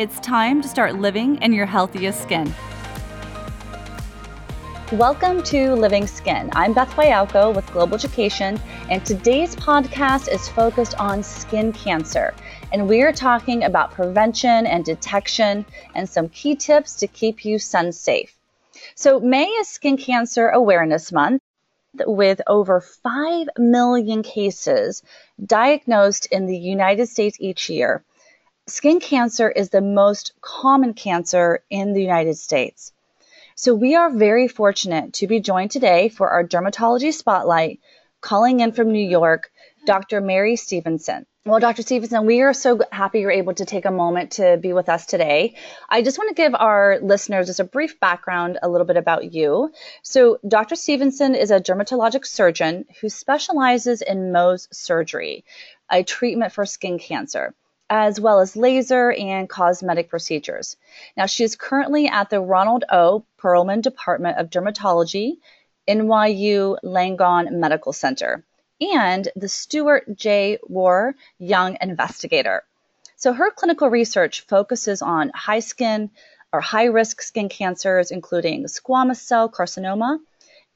It's time to start living in your healthiest skin. Welcome to Living Skin. I'm Beth Wayauko with Global Education, and today's podcast is focused on skin cancer. And we are talking about prevention and detection and some key tips to keep you sun safe. So, May is Skin Cancer Awareness Month, with over 5 million cases diagnosed in the United States each year. Skin cancer is the most common cancer in the United States. So we are very fortunate to be joined today for our dermatology spotlight, calling in from New York, Dr. Mary Stevenson. Well, Dr. Stevenson, we are so happy you're able to take a moment to be with us today. I just want to give our listeners just a brief background, a little bit about you. So, Dr. Stevenson is a dermatologic surgeon who specializes in Mohs surgery, a treatment for skin cancer, as well as laser and cosmetic procedures. Now, she is currently at the Ronald O. Perelman Department of Dermatology, NYU Langone Medical Center and the Stuart J. Warr Young Investigator. So her clinical research focuses on high skin or high risk skin cancers, including squamous cell carcinoma.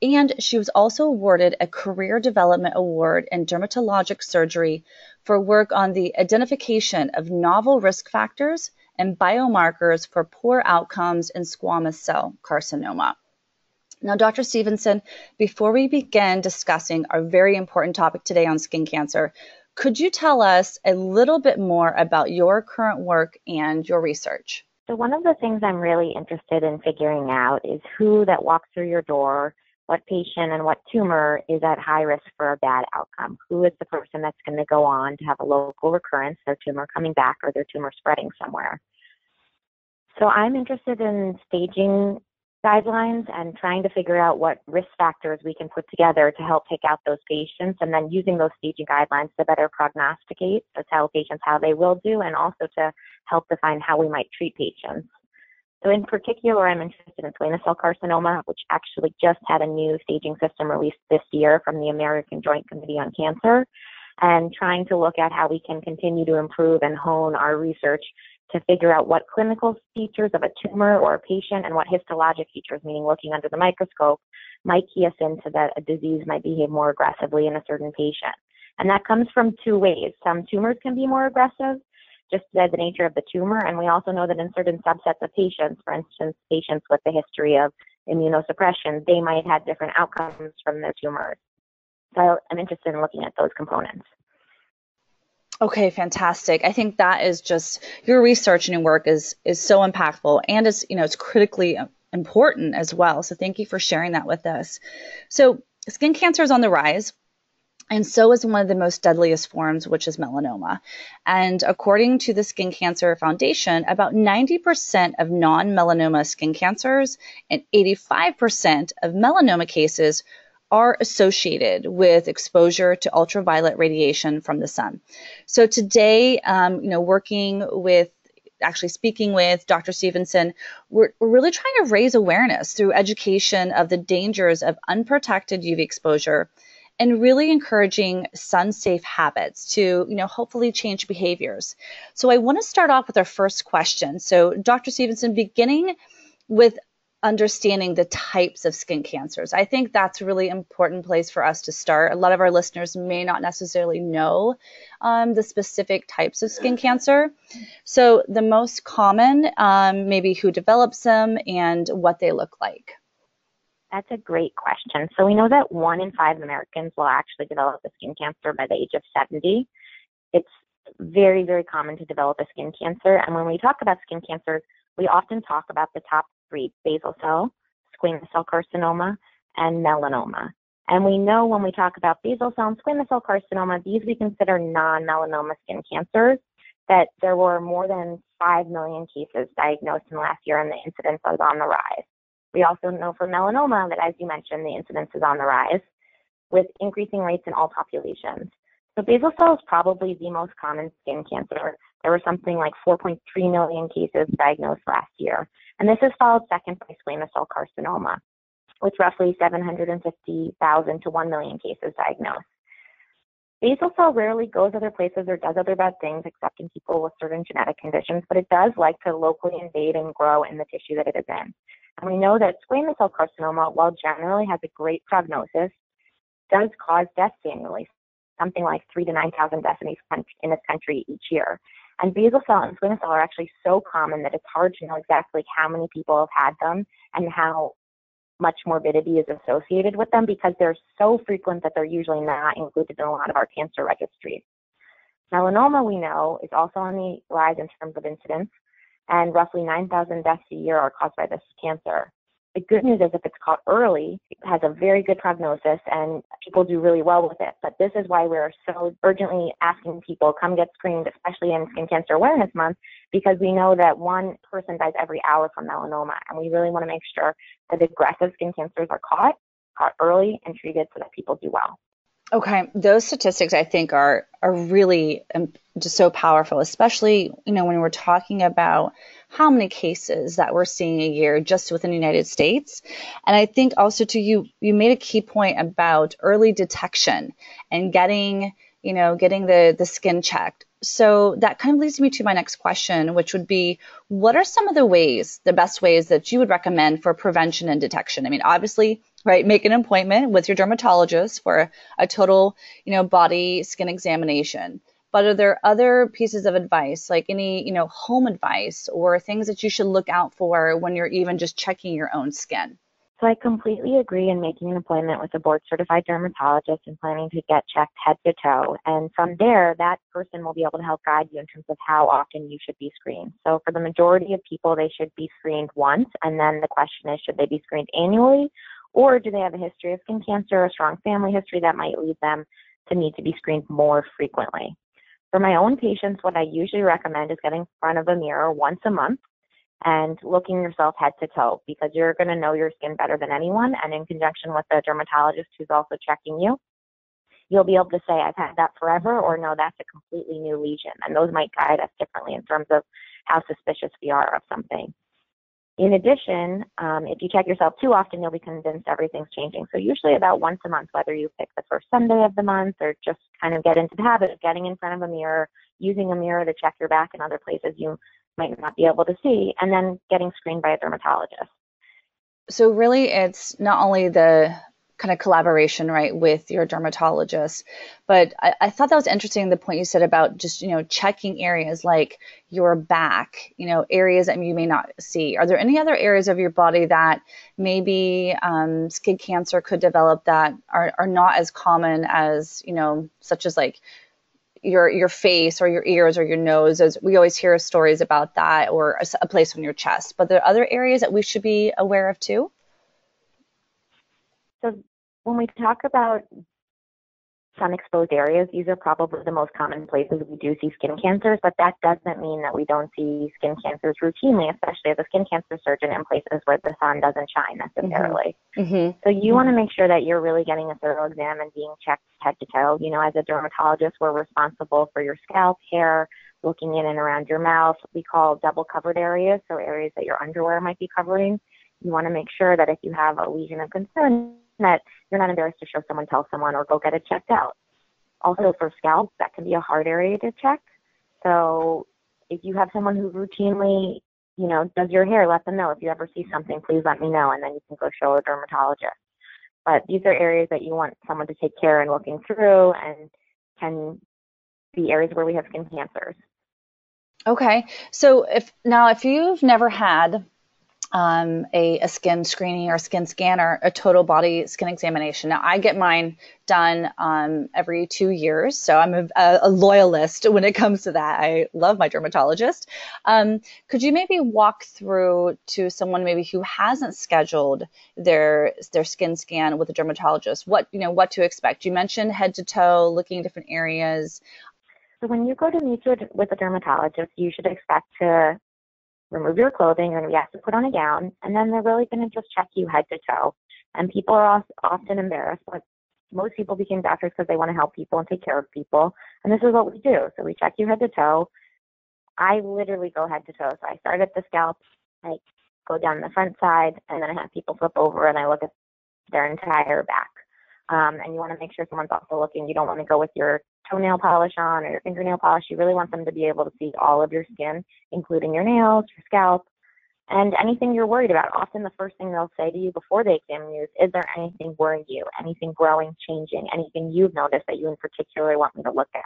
And she was also awarded a Career Development Award in Dermatologic Surgery for work on the identification of novel risk factors and biomarkers for poor outcomes in squamous cell carcinoma. Now, Dr. Stevenson, before we begin discussing our very important topic today on skin cancer, could you tell us a little bit more about your current work and your research? So, one of the things I'm really interested in figuring out is who that walks through your door, what patient and what tumor is at high risk for a bad outcome. Who is the person that's going to go on to have a local recurrence, their tumor coming back, or their tumor spreading somewhere? So, I'm interested in staging guidelines and trying to figure out what risk factors we can put together to help pick out those patients and then using those staging guidelines to better prognosticate to tell patients how they will do and also to help define how we might treat patients. So in particular, I'm interested in squamous cell carcinoma, which actually just had a new staging system released this year from the American Joint Committee on Cancer and trying to look at how we can continue to improve and hone our research to figure out what clinical features of a tumor or a patient and what histologic features, meaning looking under the microscope, might key us into that a disease might behave more aggressively in a certain patient. And that comes from two ways. Some tumors can be more aggressive, just by the nature of the tumor, and we also know that in certain subsets of patients, for instance, patients with a history of immunosuppression, they might have different outcomes from their tumors. So I'm interested in looking at those components. Okay, fantastic. I think that is just your research and your work is is so impactful and it's you know it's critically important as well. So thank you for sharing that with us. So skin cancer is on the rise. And so is one of the most deadliest forms, which is melanoma. And according to the Skin Cancer Foundation, about 90% of non melanoma skin cancers and 85% of melanoma cases are associated with exposure to ultraviolet radiation from the sun. So today, um, you know, working with actually speaking with Dr. Stevenson, we're, we're, really trying to raise awareness through education of the dangers of unprotected UV exposure and really encouraging sun safe habits to, you know, hopefully change behaviors. So I want to start off with our first question. So Dr. Stevenson, beginning with understanding the types of skin cancers. I think that's a really important place for us to start. A lot of our listeners may not necessarily know um, the specific types of skin cancer. So, the most common, um, maybe who develops them and what they look like. That's a great question. So, we know that one in five Americans will actually develop a skin cancer by the age of 70. It's very, very common to develop a skin cancer. And when we talk about skin cancers, we often talk about the top three basal cell, squamous cell carcinoma, and melanoma. And we know when we talk about basal cell and squamous cell carcinoma, these we consider non melanoma skin cancers. that there were more than 5 million cases diagnosed in the last year and the incidence is on the rise. We also know for melanoma that, as you mentioned, the incidence is on the rise with increasing rates in all populations. So basal cell is probably the most common skin cancer. There were something like 4.3 million cases diagnosed last year. And this is followed second by squamous cell carcinoma, with roughly 750,000 to 1 million cases diagnosed. Basal cell rarely goes other places or does other bad things except in people with certain genetic conditions, but it does like to locally invade and grow in the tissue that it is in. And we know that squamous cell carcinoma, while generally has a great prognosis, does cause deaths annually, something like three to 9,000 deaths in, in this country each year. And basal cell and squamous cell are actually so common that it's hard to know exactly how many people have had them and how much morbidity is associated with them because they're so frequent that they're usually not included in a lot of our cancer registries. Melanoma, we know, is also on the rise in terms of incidence, and roughly 9,000 deaths a year are caused by this cancer. The good news is if it's caught early, it has a very good prognosis and people do really well with it. But this is why we're so urgently asking people come get screened, especially in Skin Cancer Awareness Month, because we know that one person dies every hour from melanoma. And we really want to make sure that aggressive skin cancers are caught, caught early and treated so that people do well. Okay, those statistics I think are are really um, just so powerful, especially you know when we're talking about how many cases that we're seeing a year just within the United States. And I think also to you, you made a key point about early detection and getting, you know, getting the, the skin checked. So that kind of leads me to my next question, which would be what are some of the ways, the best ways that you would recommend for prevention and detection? I mean, obviously, right, make an appointment with your dermatologist for a, total, you know, body skin examination but are there other pieces of advice, like any, you know, home advice or things that you should look out for when you're even just checking your own skin? So I completely agree in making an appointment with a board certified dermatologist and planning to get checked head to toe. And from there, that person will be able to help guide you in terms of how often you should be screened. So for the majority of people, they should be screened once. And then the question is, should they be screened annually? Or do they have a history of skin cancer, or a strong family history that might lead them to need to be screened more frequently? For my own patients, what I usually recommend is getting in front of a mirror once a month and looking yourself head to toe because you're going to know your skin better than anyone. And in conjunction with the dermatologist who's also checking you, you'll be able to say, I've had that forever, or no, that's a completely new lesion. And those might guide us differently in terms of how suspicious we are of something. In addition, um, if you check yourself too often, you'll be convinced everything's changing. So usually about once a month, whether you pick the first Sunday of the month or just kind of get into the habit of getting in front of a mirror, using a mirror to check your back and other places you might not be able to see, and then getting screened by a dermatologist. So really, it's not only the kind of collaboration, right, with your dermatologist. But I, I, thought that was interesting the point you said about just, you know, checking areas like your back, you know, areas that you may not see. Are there any other areas of your body that maybe um, skin cancer could develop that are, are not as common as, you know, such as like your your face or your ears or your nose as we always hear stories about that or a, a place on your chest but there are other areas that we should be aware of too so when we talk about sun exposed areas, these are probably the most common places we do see skin cancers, but that doesn't mean that we don't see skin cancers routinely, especially as a skin cancer surgeon in places where the sun doesn't shine necessarily. Mm-hmm. mm-hmm. So you mm-hmm. want to make sure that you're really getting a thorough exam and being checked head to toe. You know, as a dermatologist, we're responsible for your scalp, hair, looking in and around your mouth. We call double covered areas, so areas that your underwear might be covering. You want to make sure that if you have a lesion of concern, that you're not embarrassed to show someone, tell someone, or go get it checked out. Also, for scalp, that can be a hard area to check. So, if you have someone who routinely, you know, does your hair, let them know. If you ever see something, please let me know, and then you can go show a dermatologist. But these are areas that you want someone to take care in looking through, and can be areas where we have skin cancers. Okay, so if now if you've never had um, a, a, skin screening or skin scanner, a total body skin examination. Now, I get mine done um, every two years, so I'm a, a, loyalist when it comes to that. I love my dermatologist. Um, could you maybe walk through to someone maybe who hasn't scheduled their their skin scan with a dermatologist what you know what to expect? You mentioned head to toe, looking at different areas. So when you go to meet with a dermatologist, you should expect to remove your clothing. You're going to be asked to put on a gown, and then they're really going to just check you head to toe. And people are often embarrassed, but most people became doctors because they want to help people and take care of people. And this is what we do. So we check you head to toe. I literally go head to toe. So I start at the scalp, I go down the front side, and then I have people flip over and I look at their entire back. Um, and you want to make sure someone's also looking. You don't want to go with your toenail polish on or fingernail polish. You really want them to be able to see all of your skin, including your nails, your scalp, and anything you're worried about. Often the first thing they'll say to you before they examine you is, is there anything worrying you? Anything growing, changing, anything you've noticed that you in particular want me to look at?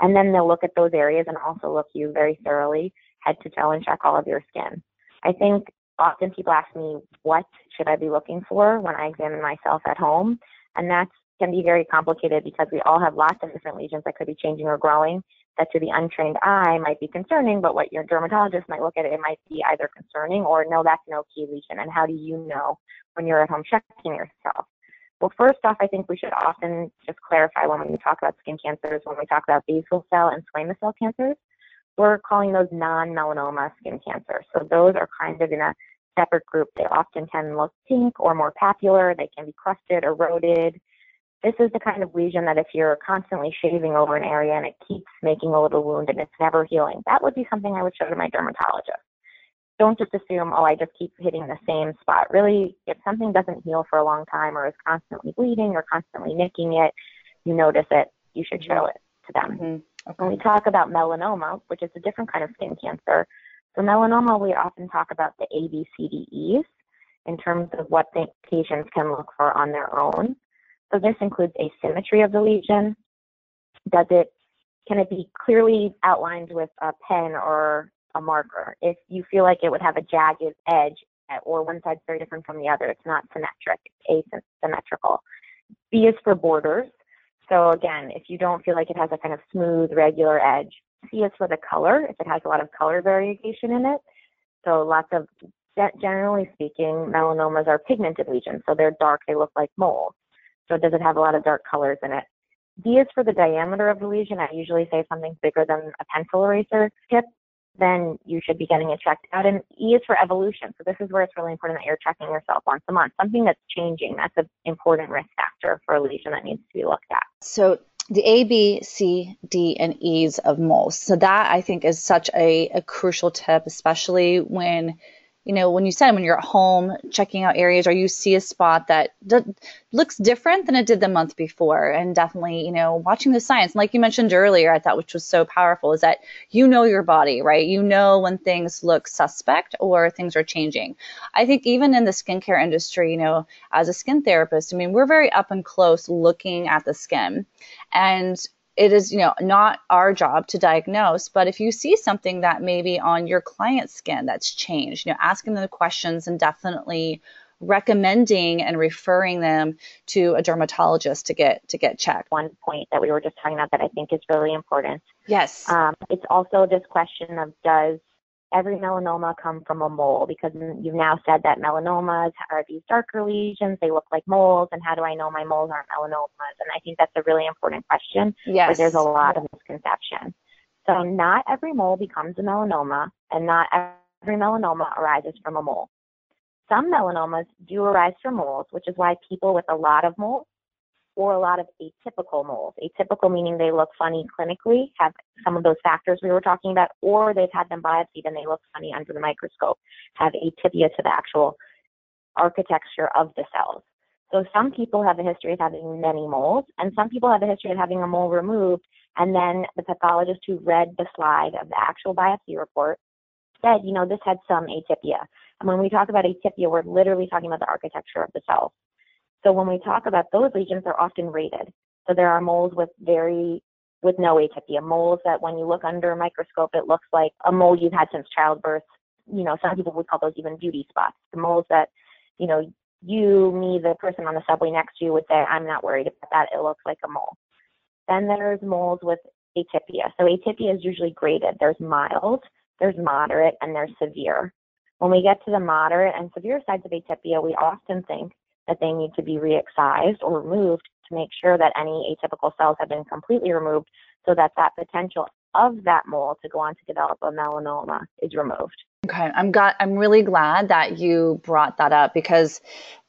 And then they'll look at those areas and also look you very thoroughly, head to toe, and check all of your skin. I think often people ask me, what should I be looking for when I examine myself at home? And that can be very complicated because we all have lots of different lesions that could be changing or growing that to the untrained eye might be concerning, but what your dermatologist might look at it, might be either concerning or no, that's no key lesion. And how do you know when you're at home checking yourself? Well, first off, I think we should often just clarify when we talk about skin cancers, when we talk about basal cell and squamous cell cancers, we're calling those non-melanoma skin cancers. So those are kind of in a separate group. They often can look pink or more papular. They can be crusted, eroded. This is the kind of lesion that if you're constantly shaving over an area and it keeps making a little wound and it's never healing, that would be something I would show to my dermatologist. Don't just assume, oh, I just keep hitting the same spot. Really, if something doesn't heal for a long time or is constantly bleeding or constantly nicking it, you notice it, you should show it to them. Mm-hmm. Okay. When we talk about melanoma, which is a different kind of skin cancer, for melanoma, we often talk about the ABCDEs in terms of what the patients can look for on their own. So this includes asymmetry of the lesion. Does it, can it be clearly outlined with a pen or a marker? If you feel like it would have a jagged edge or one side's very different from the other, it's not symmetric, it's asymmetrical. B is for borders. So again, if you don't feel like it has a kind of smooth, regular edge, C is for the color, if it has a lot of color variation in it. So lots of, generally speaking, melanomas are pigmented lesions. So they're dark, they look like moles. So does it have a lot of dark colors in it? D is for the diameter of the lesion. I usually say something bigger than a pencil eraser tip. Then you should be getting it checked out. And E is for evolution. So this is where it's really important that you're checking yourself once a month. Something that's changing. That's an important risk factor for a lesion that needs to be looked at. So the A, B, C, D, and E's of moles. So that I think is such a, a crucial tip, especially when you know, when you said when you're at home checking out areas or you see a spot that d- looks different than it did the month before, and definitely, you know, watching the science, like you mentioned earlier, I thought which was so powerful, is that you know your body, right? You know when things look suspect or things are changing. I think even in the skincare industry, you know, as a skin therapist, I mean, we're very up and close looking at the skin. And it is you know not our job to diagnose but if you see something that maybe on your client's skin that's changed you know asking them the questions and definitely recommending and referring them to a dermatologist to get to get checked. One point that we were just talking about that i think is really important. Yes. Um, it's also this question of does every melanoma come from a mole? Because you've now said that melanomas are these darker lesions, they look like moles, and how do I know my moles aren't melanomas? And I think that's a really important question yes. there's a lot of misconception. So not every mole becomes a melanoma, and not every melanoma arises from a mole. Some melanomas do arise from moles, which is why people with a lot of moles or a lot of atypical moles. Atypical meaning they look funny clinically, have some of those factors we were talking about, or they've had them biopsied and they look funny under the microscope, have atypia to the actual architecture of the cells. So some people have a history of having many moles, and some people have a history of having a mole removed, and then the pathologist who read the slide of the actual biopsy report said, you know, this had some atypia. And when we talk about atypia, we're literally talking about the architecture of the cells. So when we talk about those lesions, they're often rated. So there are moles with very with no atypia, moles that when you look under a microscope, it looks like a mole you've had since childbirth. You know, some people would call those even beauty spots. The moles that, you know, you, me, the person on the subway next to you would say, I'm not worried about that. It looks like a mole. Then there's moles with atypia. So atypia is usually graded. There's mild, there's moderate, and there's severe. When we get to the moderate and severe sides of atypia, we often think that they need to be re-excised or removed to make sure that any atypical cells have been completely removed so that that potential of that mole to go on to develop a melanoma is removed. Okay, I'm got I'm really glad that you brought that up because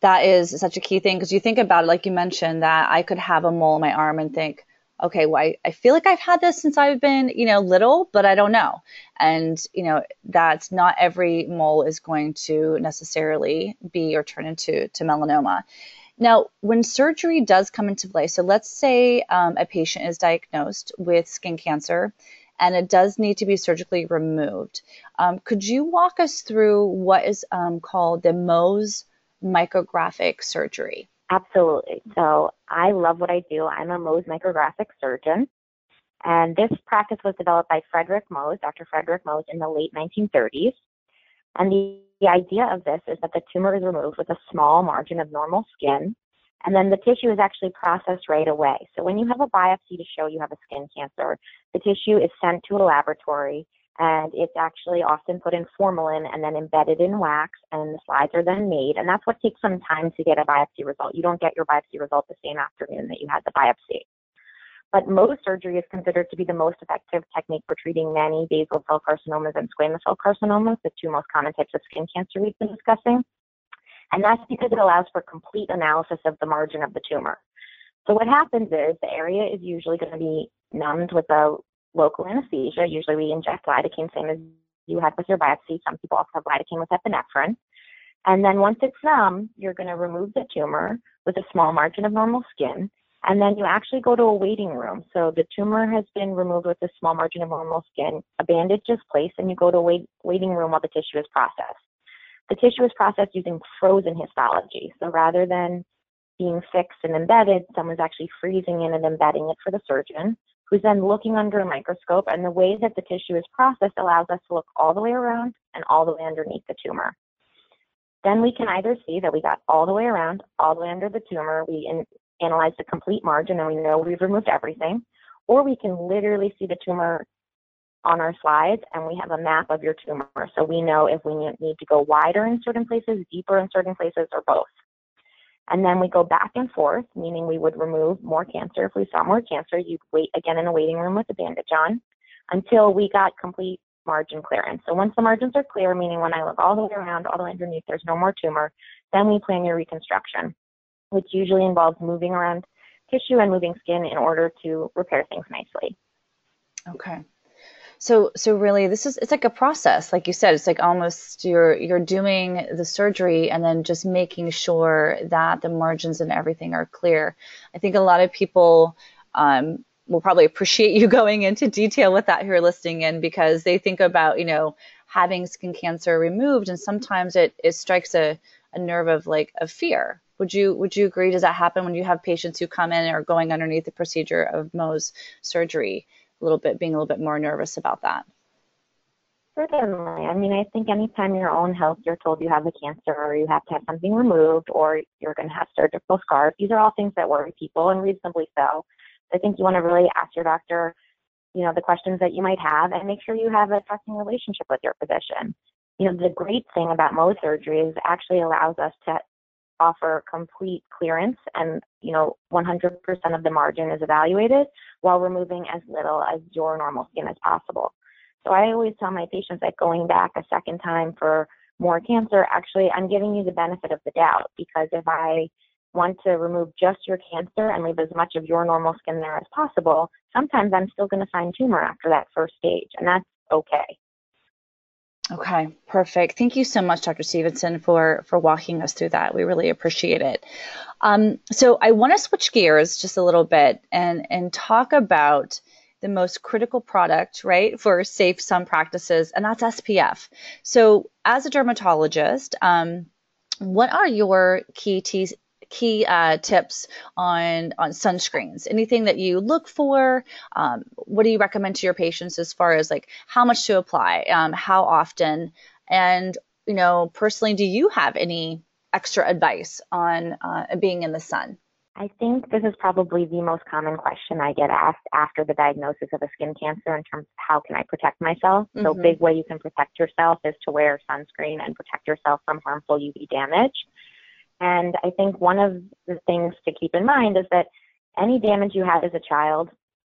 that is such a key thing because you think about it like you mentioned that I could have a mole in my arm and think, okay, well I, I feel like I've had this since I've been, you know, little, but I don't know. And, you know, that's not every mole is going to necessarily be or turn into to melanoma. Now, when surgery does come into play, so let's say um, a patient is diagnosed with skin cancer and it does need to be surgically removed. Um, could you walk us through what is um, called the Mohs micrographic surgery? Absolutely. So I love what I do. I'm a Mohs micrographic surgeon. And this practice was developed by Frederick Mohs, Dr. Frederick Mohs, in the late 1930s. And the, the idea of this is that the tumor is removed with a small margin of normal skin, and then the tissue is actually processed right away. So when you have a biopsy to show you have a skin cancer, the tissue is sent to a laboratory and it's actually often put in formalin and then embedded in wax and the slides are then made and that's what takes some time to get a biopsy result. You don't get your biopsy result the same afternoon that you had the biopsy. But Mohs surgery is considered to be the most effective technique for treating many basal cell carcinomas and squamous cell carcinomas, the two most common types of skin cancer we've been discussing. And that's because it allows for complete analysis of the margin of the tumor. So what happens is the area is usually going to be numbed with a local anesthesia. Usually we inject lidocaine, same as you had with your biopsy. Some people also have lidocaine with epinephrine. And then once it's numb, you're going to remove the tumor with a small margin of normal skin and then you actually go to a waiting room. So the tumor has been removed with a small margin of normal skin, a bandage is placed, and you go to a wait, waiting room while the tissue is processed. The tissue is processed using frozen histology. So rather than being fixed and embedded, someone's actually freezing in and embedding it for the surgeon, who's then looking under a microscope. And the way that the tissue is processed allows us to look all the way around and all the way underneath the tumor. Then we can either see that we got all the way around, all the way under the tumor. We in, analyze the complete margin and we know we've removed everything, or we can literally see the tumor on our slides and we have a map of your tumor. So we know if we need to go wider in certain places, deeper in certain places, or both. And then we go back and forth, meaning we would remove more cancer. If we saw more cancer, you'd wait again in a waiting room with a bandage on until we got complete margin clearance. So once the margins are clear, meaning when I look all the way around, all the way underneath, there's no more tumor, then we plan your reconstruction which usually involves moving around tissue and moving skin in order to repair things nicely. Okay. So so really this is it's like a process like you said it's like almost you're you're doing the surgery and then just making sure that the margins and everything are clear. I think a lot of people um, will probably appreciate you going into detail with that who are listening in because they think about you know having skin cancer removed and sometimes it, it strikes a, a nerve of like of fear would you would you agree? Does that happen when you have patients who come in or going underneath the procedure of Mohs surgery? A little bit, being a little bit more nervous about that. Certainly. I mean, I think anytime your own health, you're told you have a cancer or you have to have something removed or you're going to have surgical scars, these are all things that worry people and reasonably so. I think you want to really ask your doctor, you know, the questions that you might have and make sure you have a trusting relationship with your physician. You know, the great thing about Mohs surgery is actually allows us to offer complete clearance and you know 100% of the margin is evaluated while removing as little as your normal skin as possible. So i always tell my patients that going back a second time for more cancer actually i'm giving you the benefit of the doubt because if i want to remove just your cancer and leave as much of your normal skin there as possible sometimes i'm still going to find tumor after that first stage and that's okay Okay, perfect. Thank you so much, Dr. Stevenson, for for walking us through that. We really appreciate it. Um, so I want to switch gears just a little bit and and talk about the most critical product, right, for safe sun practices, and that's SPF. So as a dermatologist, um, what are your key T- key uh, tips on on sunscreens? Anything that you look for? Um, what do you recommend to your patients as far as like how much to apply, um, how often, and you know, personally, do you have any extra advice on uh, being in the sun? I think this is probably the most common question I get asked after the diagnosis of a skin cancer in terms of how can I protect myself. Mm-hmm. So, big way you can protect yourself is to wear sunscreen and protect yourself from harmful UV damage. And I think one of the things to keep in mind is that any damage you had as a child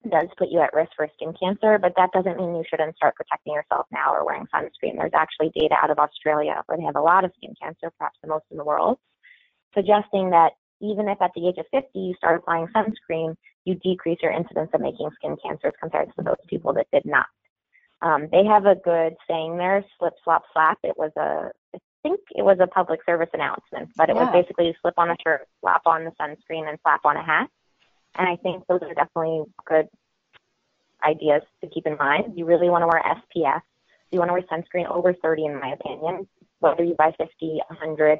does put you at risk for skin cancer, but that doesn't mean you shouldn't start protecting yourself now or wearing sunscreen. There's actually data out of Australia where they have a lot of skin cancer, perhaps the most in the world, suggesting that even if at the age of 50 you start applying sunscreen, you decrease your incidence of making skin cancers compared to those people that did not. Um, they have a good saying there, slip, slop, slap. It was a, think it was a public service announcement, but it yeah. was basically slip on a shirt, slap on the sunscreen, and slap on a hat. And I think those are definitely good ideas to keep in mind. You really want to wear SPF. You want to wear sunscreen over 30, in my opinion, whether you buy 50, 100.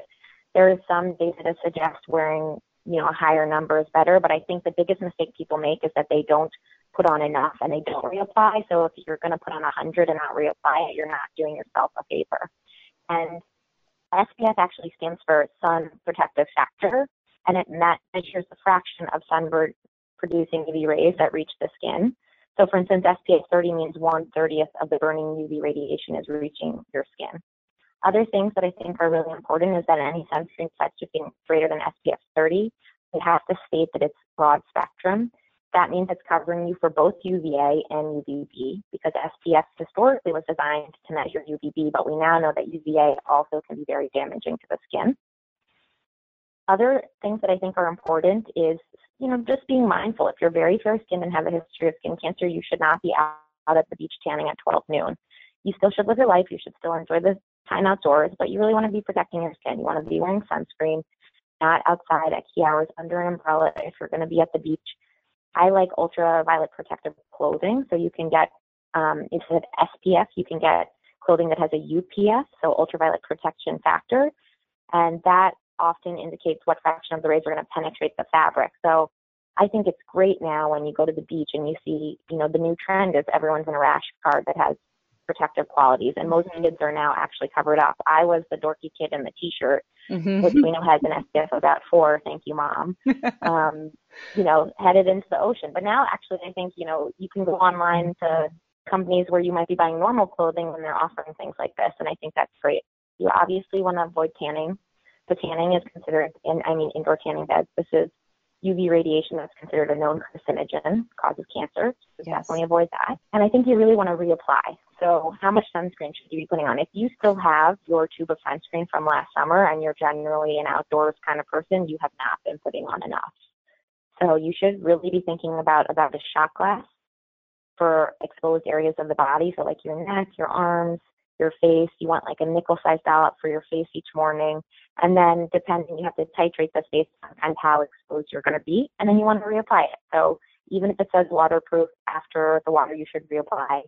There is some data to suggest wearing, you know, a higher number is better, but I think the biggest mistake people make is that they don't put on enough and they don't reapply. So if you're going to put on 100 and not reapply it, you're not doing yourself a favor. And SPF actually stands for Sun Protective Factor, and it measures the fraction of sunburn producing UV rays that reach the skin. So, for instance, SPF 30 means 1 30th of the burning UV radiation is reaching your skin. Other things that I think are really important is that any sunscreen being greater than SPF 30, it has to state that it's broad spectrum. That means it's covering you for both UVA and UVB because SPF historically was designed to measure UVB, but we now know that UVA also can be very damaging to the skin. Other things that I think are important is, you know, just being mindful. If you're very fair skinned and have a history of skin cancer, you should not be out, out at the beach tanning at 12 noon. You still should live your life. You should still enjoy the time outdoors, but you really want to be protecting your skin. You want to be wearing sunscreen, not outside at key hours under an umbrella if you're going to be at the beach. I like ultraviolet protective clothing, so you can get um, instead of SPF, you can get clothing that has a UPF, so ultraviolet protection factor, and that often indicates what fraction of the rays are going to penetrate the fabric. So I think it's great now when you go to the beach and you see, you know, the new trend is everyone's in a rash guard that has protective qualities, and most mm-hmm. kids are now actually covered up. I was the dorky kid in the t-shirt, mm-hmm. which we know has an SPF of about four. Thank you, mom. um, you know, headed into the ocean. But now, actually, I think you know you can go online to companies where you might be buying normal clothing when they're offering things like this, and I think that's great. You obviously want to avoid tanning the tanning is considered, in, I mean, indoor tanning beds. This is UV radiation that's considered a known carcinogen, causes cancer. So yes. definitely avoid that. And I think you really want to reapply. So how much sunscreen should you be putting on? If you still have your tube of sunscreen from last summer and you're generally an outdoors kind of person, you have not been putting on enough. So you should really be thinking about about a shot glass for exposed areas of the body, so like your neck, your arms, your face. You want like a nickel sized dollop for your face each morning. And then depending, you have to titrate this based on how exposed you're going to be. And then you want to reapply it. So even if it says waterproof after the water, you should reapply.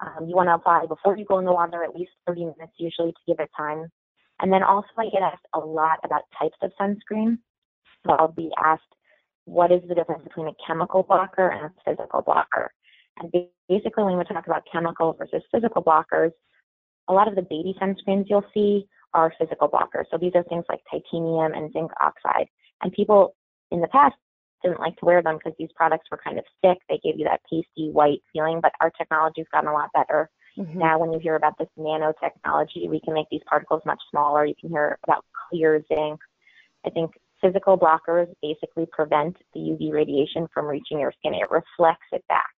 Um, you want to apply before you go in the water at least 30 minutes usually to give it time. And then also I get asked a lot about types of sunscreen. So I'll be asked, what is the difference between a chemical blocker and a physical blocker? And basically when we talk about chemical versus physical blockers, a lot of the baby sunscreens you'll see are physical blockers. So these are things like titanium and zinc oxide. And people in the past didn't like to wear them because these products were kind of thick. They gave you that pasty white feeling, but our technology's gotten a lot better. Mm-hmm. Now, when you hear about this nanotechnology, we can make these particles much smaller. You can hear about clear zinc. I think physical blockers basically prevent the UV radiation from reaching your skin. It reflects it back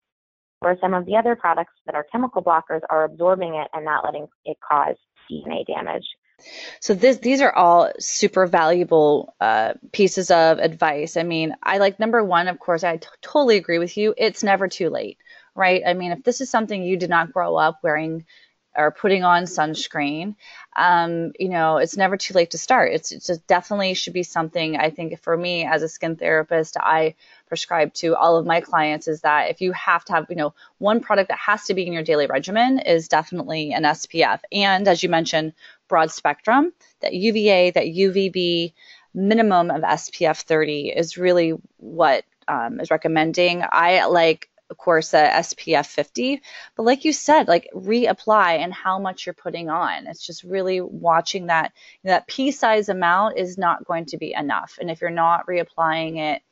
Whereas some of the other products that are chemical blockers are absorbing it and not letting it cause DNA damage. So this, these are all super valuable uh, pieces of advice. I mean, I like number one, of course, I t- totally agree with you. It's never too late, right? I mean, if this is something you did not grow up wearing or putting on sunscreen, um, you know, it's never too late to start. It's, it's definitely should be something I think for me as a skin therapist, I prescribe to all of my clients is that if you have to have, you know, one product that has to be in your daily regimen is definitely an SPF. And as you mentioned, broad spectrum, that UVA, that UVB minimum of SPF 30 is really what um, is recommending. I like of course, a SPF 50. But like you said, like reapply and how much you're putting on. It's just really watching that you know, that pea size amount is not going to be enough. And if you're not reapplying it,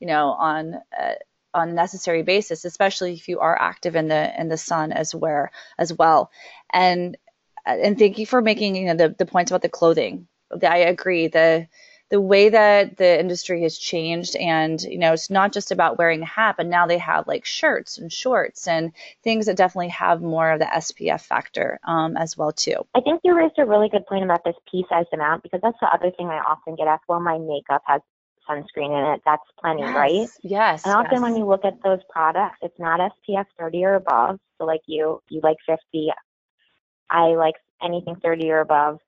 you know, on uh, on necessary basis, especially if you are active in the in the sun as where as well. And and thank you for making you know the, the points about the clothing. I agree. The the way that the industry has changed and you know it's not just about wearing a hat but now they have like shirts and shorts and things that definitely have more of the spf factor um, as well too i think you raised a really good point about this pea sized amount because that's the other thing i often get asked well my makeup has sunscreen in it that's plenty yes, right yes and often yes. when you look at those products it's not spf 30 or above so like you you like 50 i like anything 30 or above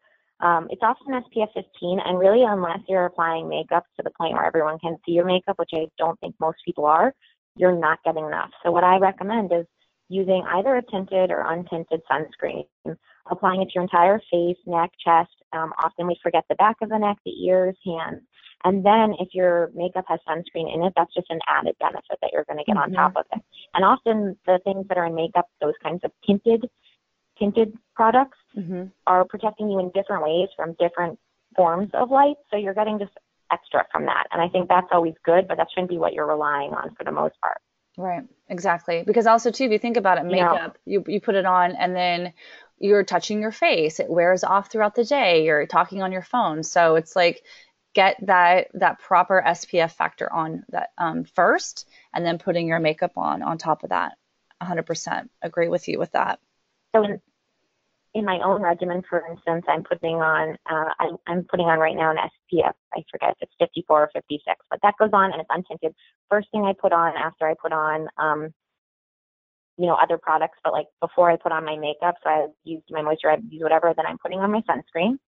um, it's often SPF 15, and really, unless you're applying makeup to the point where everyone can see your makeup, which I don't think most people are, you're not getting enough. So, what I recommend is using either a tinted or untinted sunscreen, applying it to your entire face, neck, chest. Um, often we forget the back of the neck, the ears, hands. And then if your makeup has sunscreen in it, that's just an added benefit that you're going to get mm-hmm. on top of it. And often the things that are in makeup, those kinds of tinted tinted products mm-hmm. are protecting you in different ways from different forms of light. So you're getting just extra from that. And I think that's always good, but that shouldn't be what you're relying on for the most part. Right, exactly. Because also too, if you think about it, makeup, you, you put it on and then you're touching your face. It wears off throughout the day. You're talking on your phone. So it's like get that that proper SPF factor on that um, first, and then putting your makeup on on top of that. 100% agree with you with that. So in, in my own regimen, for instance, I'm putting on, uh, I'm, I'm putting on right now an SPF. I forget if it's 54 or 56, but that goes on and it's untinted. First thing I put on after I put on, um, you know, other products, but like before I put on my makeup, so I used my moisturizer, I use whatever, then I'm putting on my sunscreen.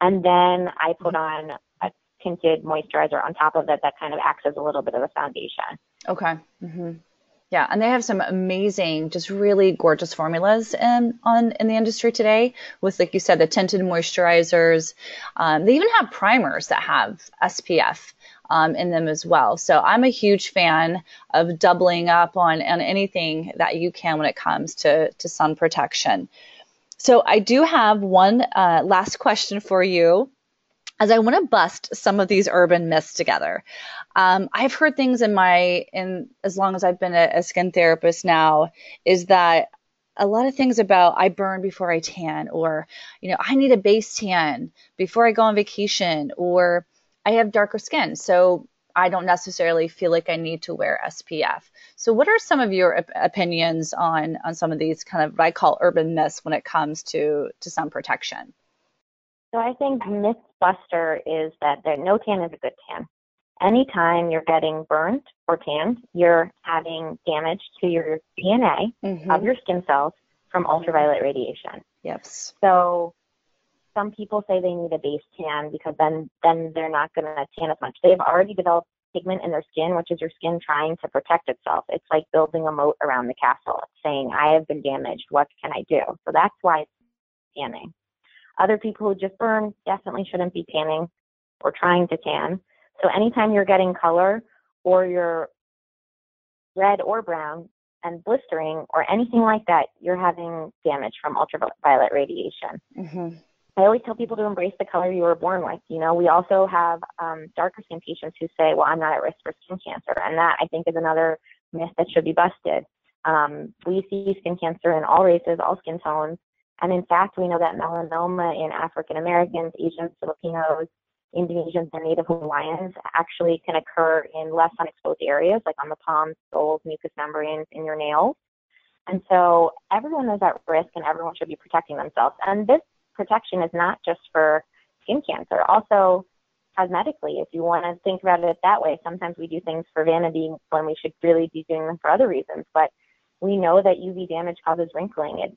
And then I put mm-hmm. on tinted moisturizer on top of it that kind of acts as a little bit of a foundation. Okay. Mm-hmm. Yeah, and they have some amazing, just really gorgeous formulas in on in the industry today. With like you said, the tinted moisturizers. Um, they even have primers that have SPF um, in them as well. So I'm a huge fan of doubling up on on anything that you can when it comes to to sun protection. So I do have one uh, last question for you as I want to bust some of these urban myths together. Um, I've heard things in my in as long as I've been a, a skin therapist now is that a lot of things about I burn before I tan, or you know I need a base tan before I go on vacation, or I have darker skin, so I don't necessarily feel like I need to wear SPF. So, what are some of your op- opinions on on some of these kind of what I call urban myths when it comes to to sun protection? So I think Mythbuster is that there, no tan is a good tan. Anytime you're getting burnt or tanned, you're having damage to your DNA mm-hmm. of your skin cells from ultraviolet radiation. Yes. So some people say they need a base tan because then then they're not going to tan as much. They've already developed pigment in their skin, which is your skin trying to protect itself. It's like building a moat around the castle. It's saying, I have been damaged. What can I do? So that's why it's tanning. Other people who just burn definitely shouldn't be tanning or trying to tan. So anytime you're getting color or you're red or brown and blistering or anything like that, you're having damage from ultraviolet radiation. Mm-hmm. I always tell people to embrace the color you were born with. You know, we also have um, darker skin patients who say, well, I'm not at risk for skin cancer. And that I think is another myth that should be busted. Um, we see skin cancer in all races, all skin tones. And in fact, we know that melanoma in African Americans, Asians, Filipinos, Indonesians, and Native Hawaiians actually can occur in less unexposed areas, like on the palms, soles, mucous membranes, in your nails. And so everyone is at risk and everyone should be protecting themselves. And this protection is not just for skin cancer, also cosmetically, if you want to think about it that way. Sometimes we do things for vanity when we should really be doing them for other reasons. But we know that UV damage causes wrinkling. It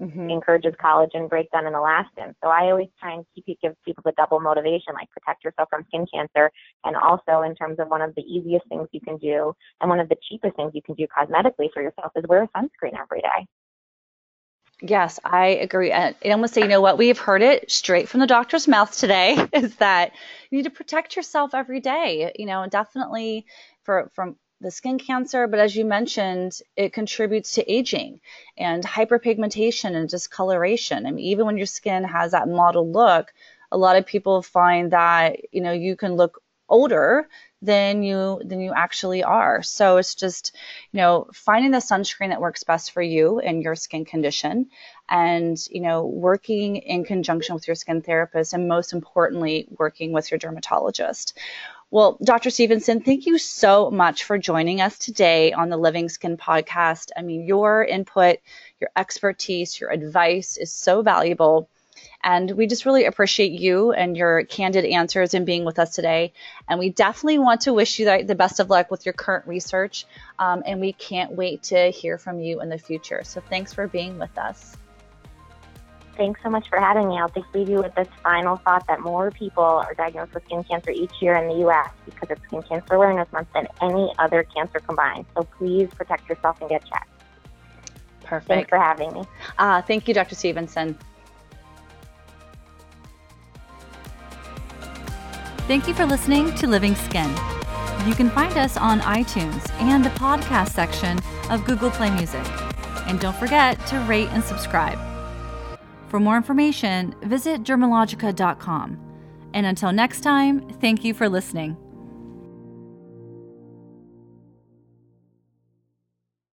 mm-hmm. encourages collagen breakdown and elastin. So I always try and keep it give people the double motivation, like protect yourself from skin cancer, and also in terms of one of the easiest things you can do and one of the cheapest things you can do cosmetically for yourself is wear a sunscreen every day. Yes, I agree. And I almost say, you know what? We have heard it straight from the doctor's mouth today is that you need to protect yourself every day. You know, definitely for from the skin cancer, but as you mentioned, it contributes to aging and hyperpigmentation and discoloration. I mean, even when your skin has that mottled look, a lot of people find that you know you can look older than you than you actually are. So it's just you know finding the sunscreen that works best for you and your skin condition. and you know working in conjunction with your skin therapist and most importantly working with your dermatologist well, Dr. Stevenson, thank you so much for joining us today on the Living Skin podcast. I mean, your input, your expertise, your advice is so valuable. And we just really appreciate you and your candid answers and being with us today. And we definitely want to wish you the best of luck with your current research. Um, and we can't wait to hear from you in the future. So thanks for being with us. Thanks so much for having me. I'll just leave you with this final thought that more people are diagnosed with skin cancer each year in the U.S. because it's Skin Cancer Awareness Month than any other cancer combined. So please protect yourself and get checked. Perfect. Thanks for having me. Uh, thank you, Dr. Stevenson. Thank you for listening to Living Skin. You can find us on iTunes and the podcast section of Google Play Music. And don't forget to rate and subscribe. For more information, visit dermalogica.com. And until next time, thank you for listening.